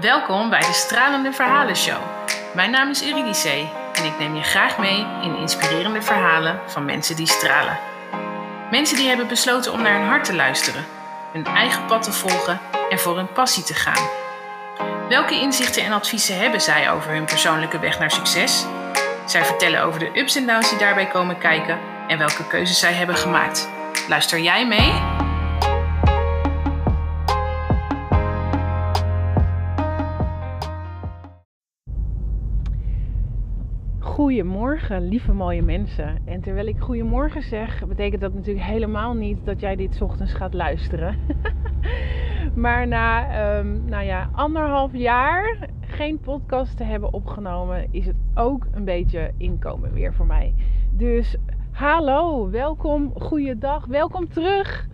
Welkom bij de Stralende Verhalen Show. Mijn naam is Eurydice en ik neem je graag mee in inspirerende verhalen van mensen die stralen. Mensen die hebben besloten om naar hun hart te luisteren, hun eigen pad te volgen en voor hun passie te gaan. Welke inzichten en adviezen hebben zij over hun persoonlijke weg naar succes? Zij vertellen over de ups en downs die daarbij komen kijken en welke keuzes zij hebben gemaakt. Luister jij mee? Goedemorgen, lieve mooie mensen. En terwijl ik goedemorgen zeg, betekent dat natuurlijk helemaal niet dat jij dit ochtends gaat luisteren. maar na, um, nou ja, anderhalf jaar geen podcast te hebben opgenomen, is het ook een beetje inkomen weer voor mij. Dus hallo, welkom, goeiedag, welkom terug.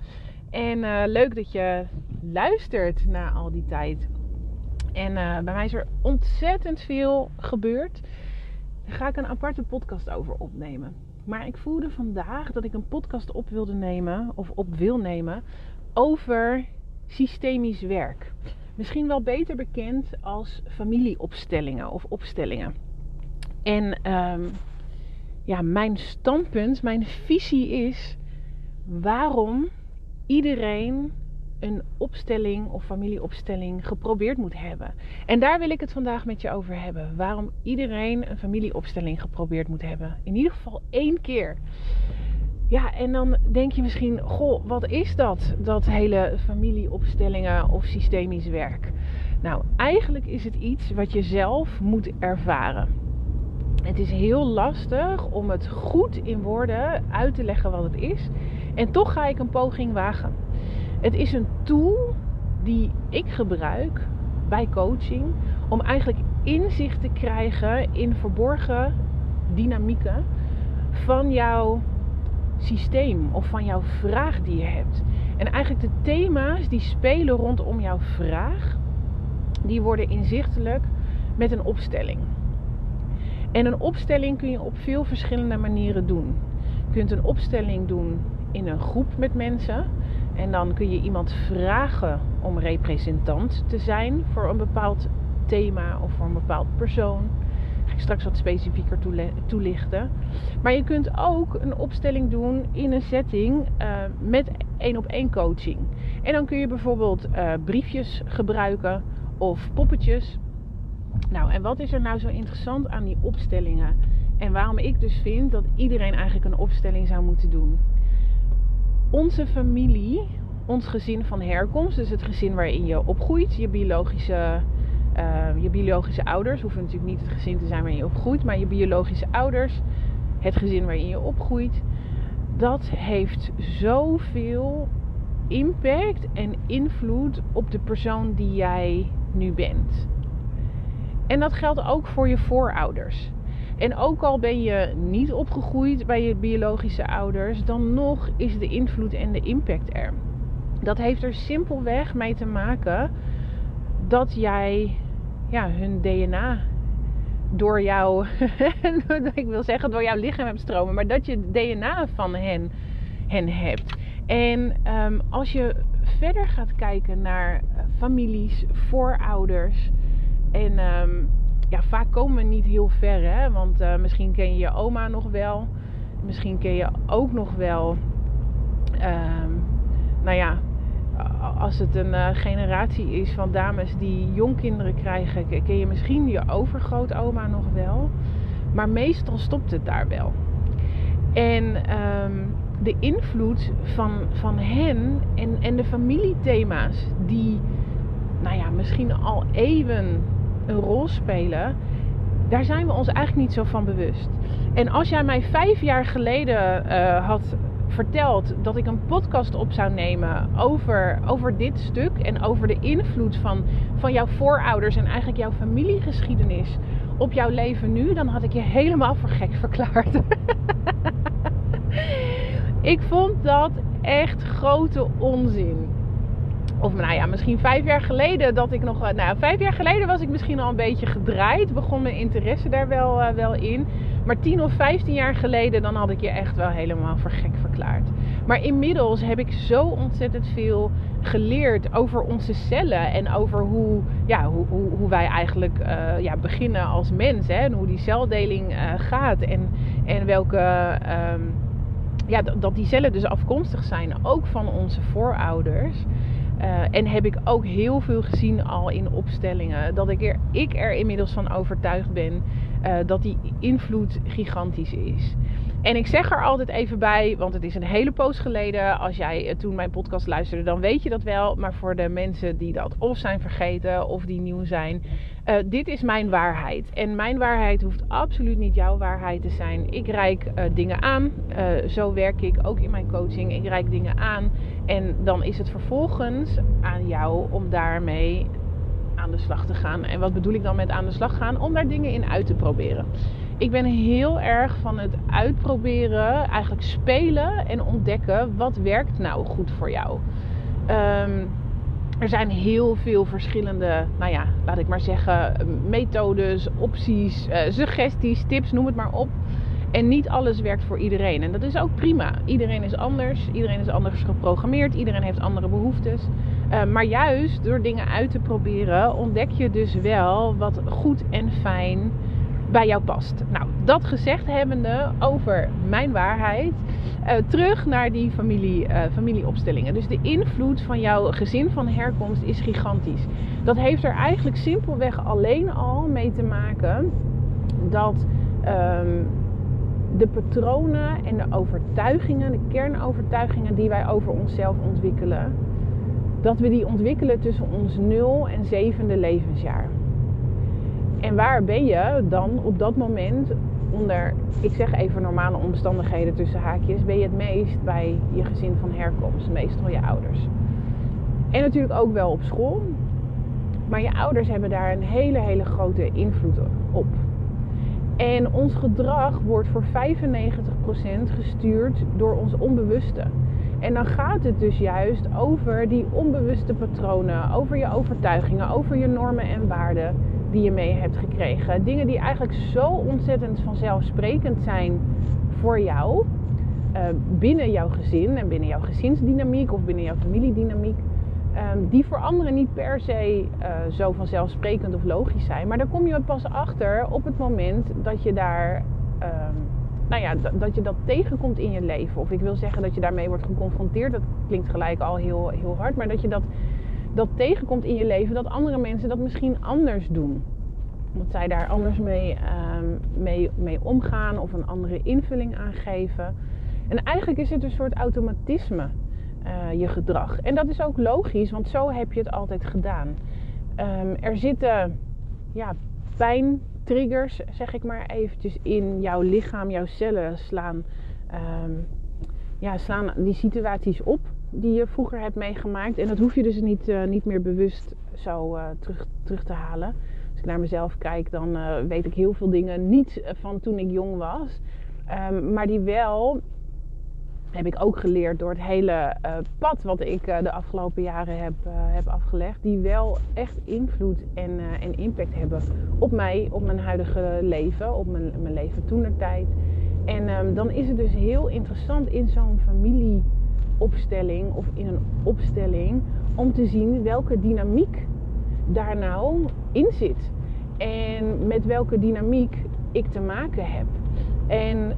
En uh, leuk dat je luistert na al die tijd. En uh, bij mij is er ontzettend veel gebeurd. Daar ga ik een aparte podcast over opnemen. Maar ik voelde vandaag dat ik een podcast op wilde nemen, of op wil nemen, over systemisch werk. Misschien wel beter bekend als familieopstellingen of opstellingen. En um, ja, mijn standpunt, mijn visie is waarom iedereen een opstelling of familieopstelling geprobeerd moet hebben. En daar wil ik het vandaag met je over hebben. Waarom iedereen een familieopstelling geprobeerd moet hebben. In ieder geval één keer. Ja, en dan denk je misschien, goh, wat is dat? Dat hele familieopstellingen of systemisch werk. Nou, eigenlijk is het iets wat je zelf moet ervaren. Het is heel lastig om het goed in woorden uit te leggen wat het is. En toch ga ik een poging wagen. Het is een tool die ik gebruik bij coaching om eigenlijk inzicht te krijgen in verborgen dynamieken van jouw systeem of van jouw vraag die je hebt. En eigenlijk de thema's die spelen rondom jouw vraag, die worden inzichtelijk met een opstelling. En een opstelling kun je op veel verschillende manieren doen. Je kunt een opstelling doen in een groep met mensen. En dan kun je iemand vragen om representant te zijn voor een bepaald thema of voor een bepaald persoon. Ga ik straks wat specifieker toelichten. Maar je kunt ook een opstelling doen in een setting uh, met één op één coaching. En dan kun je bijvoorbeeld uh, briefjes gebruiken of poppetjes. Nou, en wat is er nou zo interessant aan die opstellingen? En waarom ik dus vind dat iedereen eigenlijk een opstelling zou moeten doen onze familie, ons gezin van herkomst, dus het gezin waarin je opgroeit, je biologische, uh, je biologische ouders, hoeven natuurlijk niet het gezin te zijn waarin je opgroeit, maar je biologische ouders, het gezin waarin je opgroeit, dat heeft zoveel impact en invloed op de persoon die jij nu bent. En dat geldt ook voor je voorouders. En ook al ben je niet opgegroeid bij je biologische ouders, dan nog is de invloed en de impact er. Dat heeft er simpelweg mee te maken dat jij ja, hun DNA door jou, ik wil zeggen door jouw lichaam hebt stromen, maar dat je DNA van hen, hen hebt. En um, als je verder gaat kijken naar families, voorouders en um, ja, vaak komen we niet heel ver. Hè? Want uh, misschien ken je je oma nog wel. Misschien ken je ook nog wel. Uh, nou ja, als het een uh, generatie is van dames die jongkinderen krijgen, ken je misschien je overgrootoma nog wel. Maar meestal stopt het daar wel. En um, de invloed van, van hen en, en de familiethema's die, nou ja, misschien al eeuwen een rol spelen, daar zijn we ons eigenlijk niet zo van bewust. En als jij mij vijf jaar geleden uh, had verteld dat ik een podcast op zou nemen over, over dit stuk en over de invloed van, van jouw voorouders en eigenlijk jouw familiegeschiedenis op jouw leven nu, dan had ik je helemaal voor gek verklaard. ik vond dat echt grote onzin. Of nou ja, misschien vijf jaar geleden dat ik nog. Eh, nou, vijf jaar geleden was ik misschien al een beetje gedraaid. Begon mijn interesse daar wel, uh, wel in. Maar tien of vijftien jaar geleden, dan had ik je echt wel helemaal voor gek verklaard. Maar inmiddels heb ik zo ontzettend veel geleerd over onze cellen en over hoe, ja, hoe, hoe, hoe wij eigenlijk uh, ja, beginnen als mens. Hè, en hoe die celdeling uh, gaat. En, en welke. Um, ja, dat die cellen dus afkomstig zijn, ook van onze voorouders. Uh, en heb ik ook heel veel gezien al in opstellingen. Dat ik er, ik er inmiddels van overtuigd ben uh, dat die invloed gigantisch is. En ik zeg er altijd even bij, want het is een hele poos geleden. Als jij uh, toen mijn podcast luisterde, dan weet je dat wel. Maar voor de mensen die dat of zijn vergeten of die nieuw zijn. Uh, dit is mijn waarheid. En mijn waarheid hoeft absoluut niet jouw waarheid te zijn. Ik reik uh, dingen aan. zo werk ik ook in mijn coaching. Ik reik dingen aan. En dan is het vervolgens aan jou om daarmee aan de slag te gaan. En wat bedoel ik dan met aan de slag gaan? Om daar dingen in uit te proberen. Ik ben heel erg van het uitproberen, eigenlijk spelen en ontdekken wat werkt nou goed voor jou. Um, er zijn heel veel verschillende, nou ja, laat ik maar zeggen, methodes, opties, uh, suggesties, tips, noem het maar op. En niet alles werkt voor iedereen. En dat is ook prima. Iedereen is anders. Iedereen is anders geprogrammeerd. Iedereen heeft andere behoeftes. Uh, maar juist door dingen uit te proberen ontdek je dus wel wat goed en fijn bij jou past. Nou, dat gezegd hebbende over mijn waarheid. Uh, terug naar die familie, uh, familieopstellingen. Dus de invloed van jouw gezin van herkomst is gigantisch. Dat heeft er eigenlijk simpelweg alleen al mee te maken dat um, de patronen en de overtuigingen, de kernovertuigingen die wij over onszelf ontwikkelen, dat we die ontwikkelen tussen ons 0 en zevende levensjaar. En waar ben je dan op dat moment onder, ik zeg even normale omstandigheden tussen haakjes, ben je het meest bij je gezin van herkomst, meestal je ouders. En natuurlijk ook wel op school. Maar je ouders hebben daar een hele, hele grote invloed op. En ons gedrag wordt voor 95% gestuurd door ons onbewuste. En dan gaat het dus juist over die onbewuste patronen, over je overtuigingen, over je normen en waarden die je mee hebt gekregen. Dingen die eigenlijk zo ontzettend vanzelfsprekend zijn voor jou. Uh, binnen jouw gezin en binnen jouw gezinsdynamiek of binnen jouw familiedynamiek. Um, die voor anderen niet per se uh, zo vanzelfsprekend of logisch zijn. Maar daar kom je pas achter op het moment dat je daar. Nou ja, dat je dat tegenkomt in je leven. Of ik wil zeggen dat je daarmee wordt geconfronteerd. Dat klinkt gelijk al heel, heel hard. Maar dat je dat dat tegenkomt in je leven dat andere mensen dat misschien anders doen. Dat zij daar anders mee, um, mee, omgaan of een andere invulling aan geven. En eigenlijk is het een soort automatisme, uh, je gedrag. En dat is ook logisch, want zo heb je het altijd gedaan. Um, er zitten ja, pijntriggers, zeg ik maar eventjes, in jouw lichaam, jouw cellen slaan, um, ja, slaan die situaties op die je vroeger hebt meegemaakt. En dat hoef je dus niet, uh, niet meer bewust zo uh, terug, terug te halen. Als ik naar mezelf kijk, dan uh, weet ik heel veel dingen niet van toen ik jong was. Um, maar die wel heb ik ook geleerd door het hele pad wat ik de afgelopen jaren heb, heb afgelegd. Die wel echt invloed en, en impact hebben op mij, op mijn huidige leven, op mijn, mijn leven toen tijd. En um, dan is het dus heel interessant in zo'n familie opstelling of in een opstelling om te zien welke dynamiek daar nou in zit. En met welke dynamiek ik te maken heb. En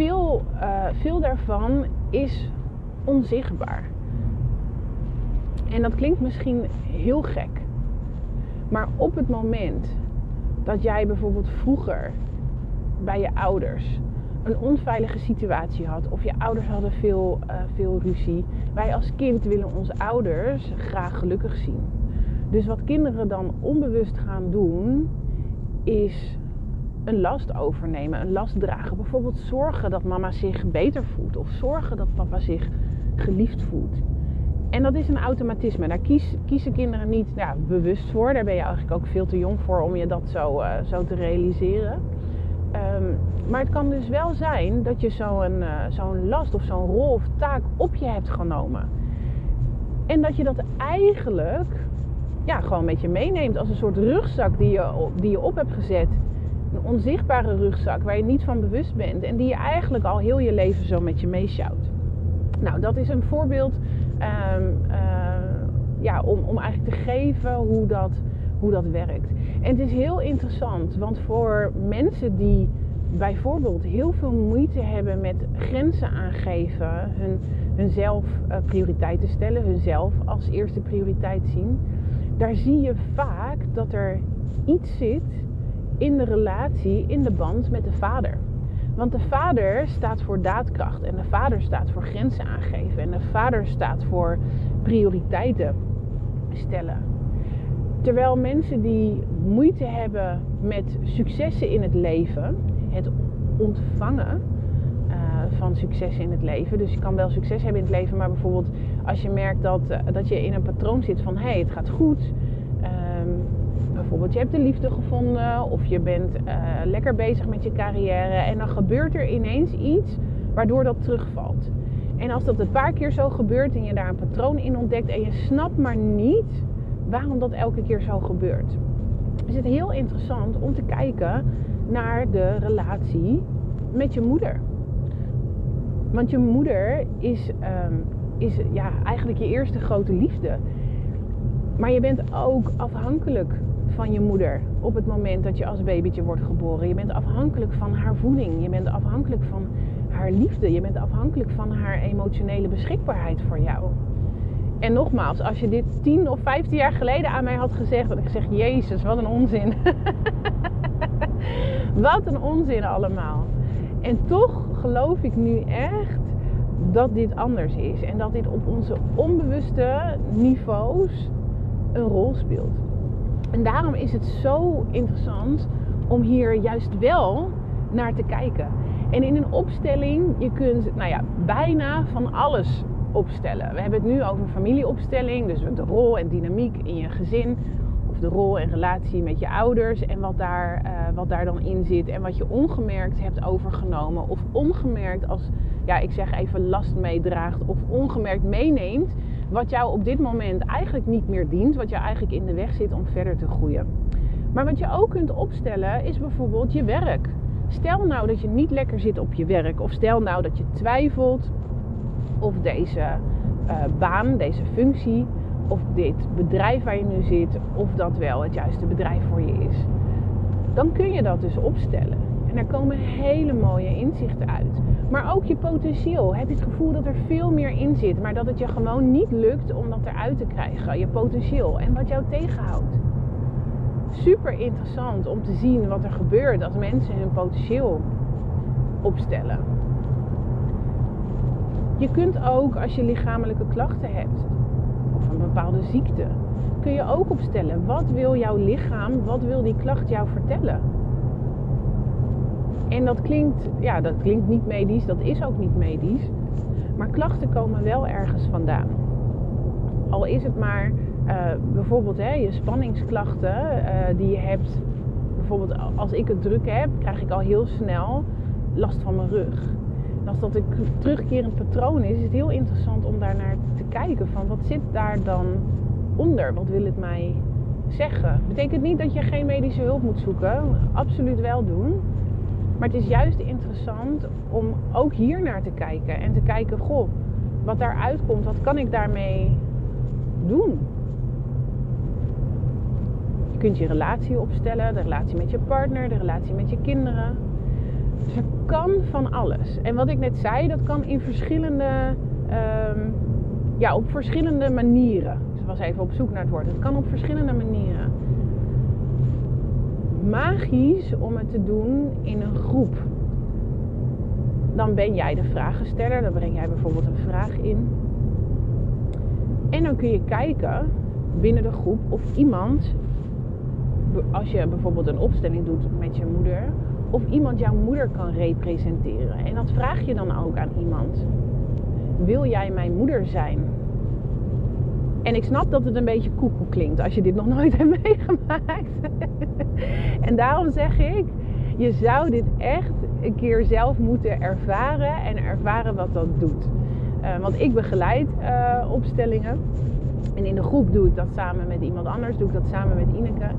veel, uh, veel daarvan is onzichtbaar. En dat klinkt misschien heel gek. Maar op het moment dat jij bijvoorbeeld vroeger bij je ouders een onveilige situatie had of je ouders hadden veel, uh, veel ruzie. Wij als kind willen onze ouders graag gelukkig zien. Dus wat kinderen dan onbewust gaan doen, is een last overnemen, een last dragen. Bijvoorbeeld zorgen dat mama zich beter voelt of zorgen dat papa zich geliefd voelt. En dat is een automatisme. Daar kiezen kinderen niet bewust voor. Daar ben je eigenlijk ook veel te jong voor om je dat zo, uh, zo te realiseren. Um, maar het kan dus wel zijn dat je zo'n uh, zo'n last of zo'n rol of taak op je hebt genomen. En dat je dat eigenlijk ja, gewoon met je meeneemt als een soort rugzak die je, die je op hebt gezet. Een onzichtbare rugzak waar je niet van bewust bent. En die je eigenlijk al heel je leven zo met je meesjouwt. Nou, dat is een voorbeeld ehm, eh, ja, om, om eigenlijk te geven hoe dat, hoe dat werkt. En het is heel interessant, want voor mensen die bijvoorbeeld heel veel moeite hebben met grenzen aangeven, hun, hunzelf uh, prioriteiten stellen, hunzelf als eerste prioriteit zien, daar zie je vaak dat er iets zit in de relatie, in de band met de vader. Want de vader staat voor daadkracht en de vader staat voor grenzen aangeven en de vader staat voor prioriteiten stellen. Terwijl mensen die moeite hebben met successen in het leven, het ontvangen uh, van successen in het leven. Dus je kan wel succes hebben in het leven, maar bijvoorbeeld als je merkt dat, uh, dat je in een patroon zit van hé, hey, het gaat goed. Bijvoorbeeld je hebt de liefde gevonden of je bent uh, lekker bezig met je carrière en dan gebeurt er ineens iets waardoor dat terugvalt. En als dat een paar keer zo gebeurt en je daar een patroon in ontdekt en je snapt maar niet waarom dat elke keer zo gebeurt, is het heel interessant om te kijken naar de relatie met je moeder. Want je moeder is, um, is ja, eigenlijk je eerste grote liefde. Maar je bent ook afhankelijk van je moeder op het moment dat je als babytje wordt geboren. Je bent afhankelijk van haar voeding. Je bent afhankelijk van haar liefde. Je bent afhankelijk van haar emotionele beschikbaarheid voor jou. En nogmaals, als je dit 10 of 15 jaar geleden aan mij had gezegd, had ik gezegd: Jezus, wat een onzin. wat een onzin allemaal. En toch geloof ik nu echt dat dit anders is. En dat dit op onze onbewuste niveaus een rol speelt. En daarom is het zo interessant om hier juist wel naar te kijken. En in een opstelling, je kunt nou ja, bijna van alles opstellen. We hebben het nu over familieopstelling, dus de rol en dynamiek in je gezin. Of de rol en relatie met je ouders en wat daar, uh, wat daar dan in zit. En wat je ongemerkt hebt overgenomen. Of ongemerkt als, ja, ik zeg even last meedraagt. Of ongemerkt meeneemt. Wat jou op dit moment eigenlijk niet meer dient. Wat jou eigenlijk in de weg zit om verder te groeien. Maar wat je ook kunt opstellen is bijvoorbeeld je werk. Stel nou dat je niet lekker zit op je werk. Of stel nou dat je twijfelt of deze uh, baan, deze functie, of dit bedrijf waar je nu zit, of dat wel het juiste bedrijf voor je is. Dan kun je dat dus opstellen. En er komen hele mooie inzichten uit. Maar ook je potentieel. Heb je het gevoel dat er veel meer in zit, maar dat het je gewoon niet lukt om dat eruit te krijgen? Je potentieel en wat jou tegenhoudt. Super interessant om te zien wat er gebeurt als mensen hun potentieel opstellen. Je kunt ook als je lichamelijke klachten hebt of een bepaalde ziekte, kun je ook opstellen wat wil jouw lichaam, wat wil die klacht jou vertellen. En dat klinkt, ja, dat klinkt niet medisch, dat is ook niet medisch. Maar klachten komen wel ergens vandaan. Al is het maar uh, bijvoorbeeld hè, je spanningsklachten uh, die je hebt. Bijvoorbeeld als ik het druk heb, krijg ik al heel snel last van mijn rug als dat een terugkerend patroon is, is het heel interessant om daar naar te kijken. Van wat zit daar dan onder? Wat wil het mij zeggen? Betekent niet dat je geen medische hulp moet zoeken. Absoluut wel doen. Maar het is juist interessant om ook hier naar te kijken. En te kijken, goh, wat daaruit komt, wat kan ik daarmee doen? Je kunt je relatie opstellen, de relatie met je partner, de relatie met je kinderen dus er kan van alles. En wat ik net zei, dat kan in verschillende, um, ja, op verschillende manieren. Dus ik was even op zoek naar het woord. Het kan op verschillende manieren. Magisch om het te doen in een groep. Dan ben jij de vragensteller, dan breng jij bijvoorbeeld een vraag in. En dan kun je kijken binnen de groep of iemand, als je bijvoorbeeld een opstelling doet met je moeder, of iemand jouw moeder kan representeren. En dat vraag je dan ook aan iemand. Wil jij mijn moeder zijn? En ik snap dat het een beetje koekoe klinkt als je dit nog nooit hebt meegemaakt. en daarom zeg ik, je zou dit echt een keer zelf moeten ervaren en ervaren wat dat doet. Uh, want ik begeleid uh, opstellingen. En in de groep doe ik dat samen met iemand anders, doe ik dat samen met Ineke.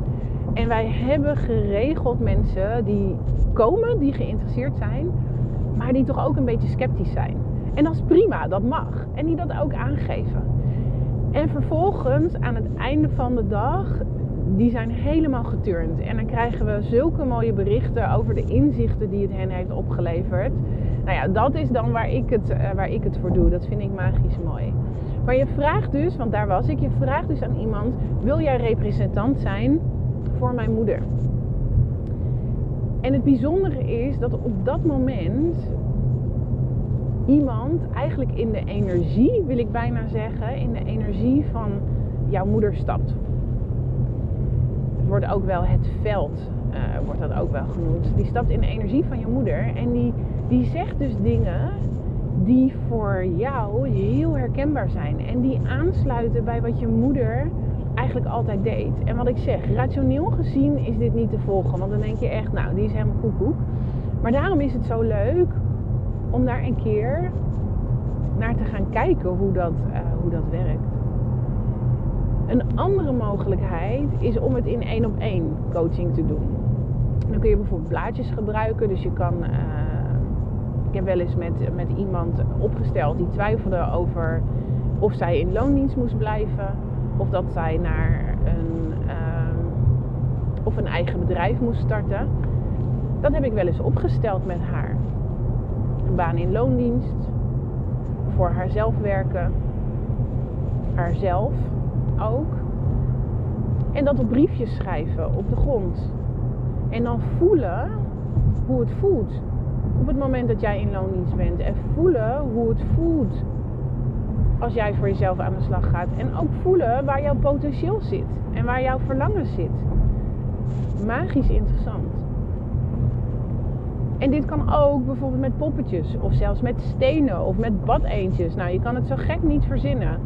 En wij hebben geregeld mensen die komen, die geïnteresseerd zijn, maar die toch ook een beetje sceptisch zijn. En dat is prima, dat mag. En die dat ook aangeven. En vervolgens, aan het einde van de dag, die zijn helemaal geturnd. En dan krijgen we zulke mooie berichten over de inzichten die het hen heeft opgeleverd. Nou ja, dat is dan waar ik het, eh, waar ik het voor doe. Dat vind ik magisch mooi. Maar je vraagt dus, want daar was ik, je vraagt dus aan iemand: wil jij representant zijn voor mijn moeder? En het bijzondere is dat op dat moment iemand eigenlijk in de energie, wil ik bijna zeggen, in de energie van jouw moeder stapt. Het wordt ook wel het veld, uh, wordt dat ook wel genoemd. Die stapt in de energie van je moeder en die, die zegt dus dingen die voor jou heel herkenbaar zijn. En die aansluiten bij wat je moeder eigenlijk altijd deed. En wat ik zeg, rationeel gezien is dit niet te volgen. Want dan denk je echt, nou, die is helemaal koekoek. Maar daarom is het zo leuk om daar een keer naar te gaan kijken hoe dat, uh, hoe dat werkt. Een andere mogelijkheid is om het in één op één coaching te doen. Dan kun je bijvoorbeeld blaadjes gebruiken. Dus je kan. Uh, ik heb wel eens met, met iemand opgesteld die twijfelde over of zij in loondienst moest blijven. Of dat zij naar een, uh, of een eigen bedrijf moest starten. Dat heb ik wel eens opgesteld met haar. Een baan in loondienst. Voor haarzelf werken. Haarzelf ook. En dat op briefjes schrijven op de grond. En dan voelen hoe het voelt op het moment dat jij in loondienst bent. En voelen hoe het voelt als jij voor jezelf aan de slag gaat. En ook voelen waar jouw potentieel zit. En waar jouw verlangen zit. Magisch interessant. En dit kan ook bijvoorbeeld met poppetjes. Of zelfs met stenen. Of met badeentjes. Nou, je kan het zo gek niet verzinnen.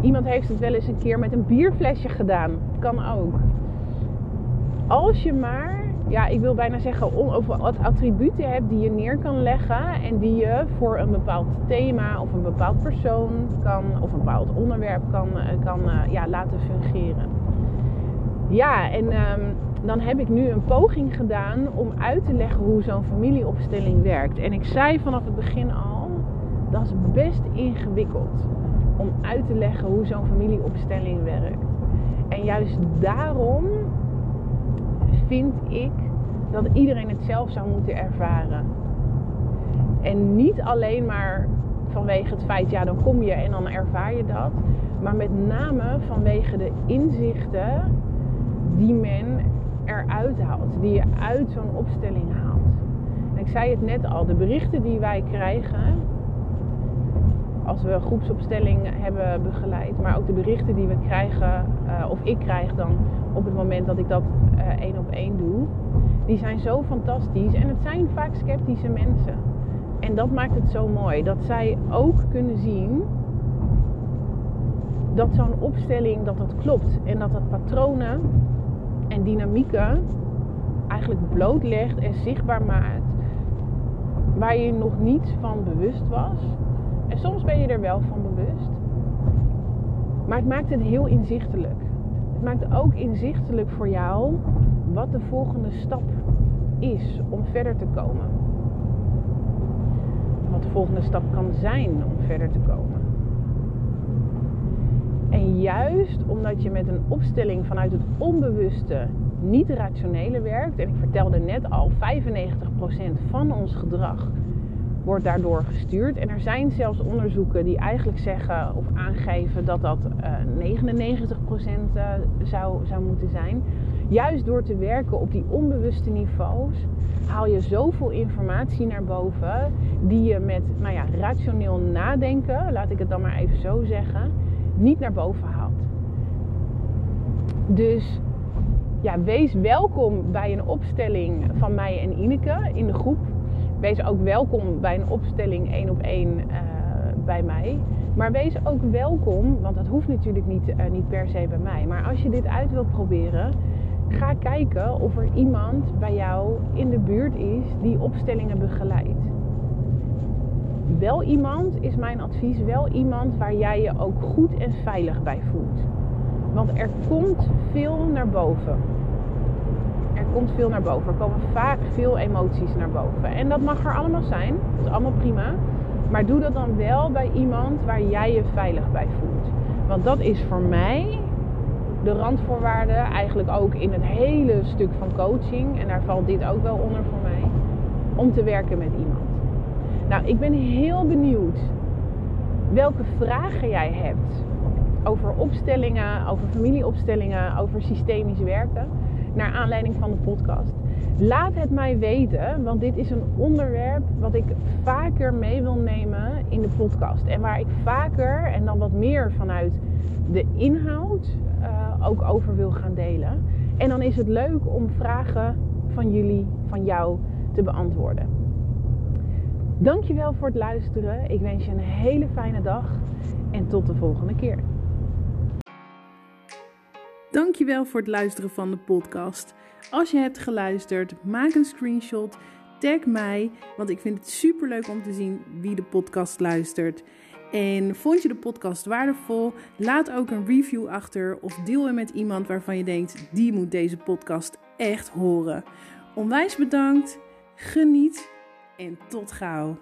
Iemand heeft het wel eens een keer met een bierflesje gedaan. Kan ook. Als je maar ja, ik wil bijna zeggen, over wat attributen hebt die je neer kan leggen en die je voor een bepaald thema of een bepaald persoon kan, of een bepaald onderwerp kan, eh, kan uh, ja, laten fungeren. Ja, en um, dan heb ik nu een poging gedaan om uit te leggen hoe zo'n familieopstelling werkt. En ik zei vanaf het begin al, dat is best ingewikkeld om uit te leggen hoe zo'n familieopstelling werkt. En juist daarom vind ik dat iedereen het zelf zou moeten ervaren. En niet alleen maar vanwege het feit, ja, dan kom je en dan ervaar je dat. Maar met name vanwege de inzichten die men eruit haalt. Die je uit zo'n opstelling haalt. En ik zei het net al, de berichten die wij krijgen. Als we groepsopstelling hebben begeleid. Maar ook de berichten die we krijgen, uh, of ik krijg dan op het moment dat ik dat uh, één op één doe die zijn zo fantastisch. En het zijn vaak sceptische mensen. En dat maakt het zo mooi. Dat zij ook kunnen zien dat zo'n opstelling dat dat klopt. En dat dat patronen en dynamieken eigenlijk blootlegt en zichtbaar maakt. Waar je nog niet van bewust was. En soms ben je er wel van bewust. Maar het maakt het heel inzichtelijk. Het maakt ook inzichtelijk voor jou wat de volgende stap is om verder te komen. Wat de volgende stap kan zijn om verder te komen. En juist omdat je met een opstelling vanuit het onbewuste, niet rationele werkt, en ik vertelde net al, 95% van ons gedrag wordt daardoor gestuurd. En er zijn zelfs onderzoeken die eigenlijk zeggen of aangeven dat dat uh, 99% uh, zou, zou moeten zijn juist door te werken op die onbewuste niveaus, haal je zoveel informatie naar boven die je met nou ja, rationeel nadenken, laat ik het dan maar even zo zeggen, niet naar boven haalt. Dus ja, wees welkom bij een opstelling van mij en Ineke in de groep. Wees ook welkom bij een opstelling één op één uh, bij mij. Maar wees ook welkom, want dat hoeft natuurlijk niet, uh, niet per se bij mij. Maar als je dit uit wilt proberen, ga kijken of er iemand bij jou in de buurt is die opstellingen begeleidt. Wel iemand is mijn advies, wel iemand waar jij je ook goed en veilig bij voelt. Want er komt veel naar boven. Er komt veel naar boven. Er komen vaak veel emoties naar boven. En dat mag er allemaal zijn. Dat is allemaal prima. Maar doe dat dan wel bij iemand waar jij je veilig bij voelt. Want dat is voor mij de randvoorwaarden, eigenlijk ook in het hele stuk van coaching. En daar valt dit ook wel onder voor mij. Om te werken met iemand. Nou, ik ben heel benieuwd welke vragen jij hebt over opstellingen, over familieopstellingen, over systemisch werken. Naar aanleiding van de podcast. Laat het mij weten, want dit is een onderwerp wat ik vaker mee wil nemen in de podcast. En waar ik vaker en dan wat meer vanuit de inhoud uh, ook over wil gaan delen. En dan is het leuk om vragen van jullie, van jou te beantwoorden. Dankjewel voor het luisteren. Ik wens je een hele fijne dag en tot de volgende keer. Dankjewel voor het luisteren van de podcast. Als je hebt geluisterd, maak een screenshot, tag mij, want ik vind het super leuk om te zien wie de podcast luistert. En vond je de podcast waardevol? Laat ook een review achter of deel hem met iemand waarvan je denkt die moet deze podcast echt horen. Onwijs bedankt, geniet en tot gauw.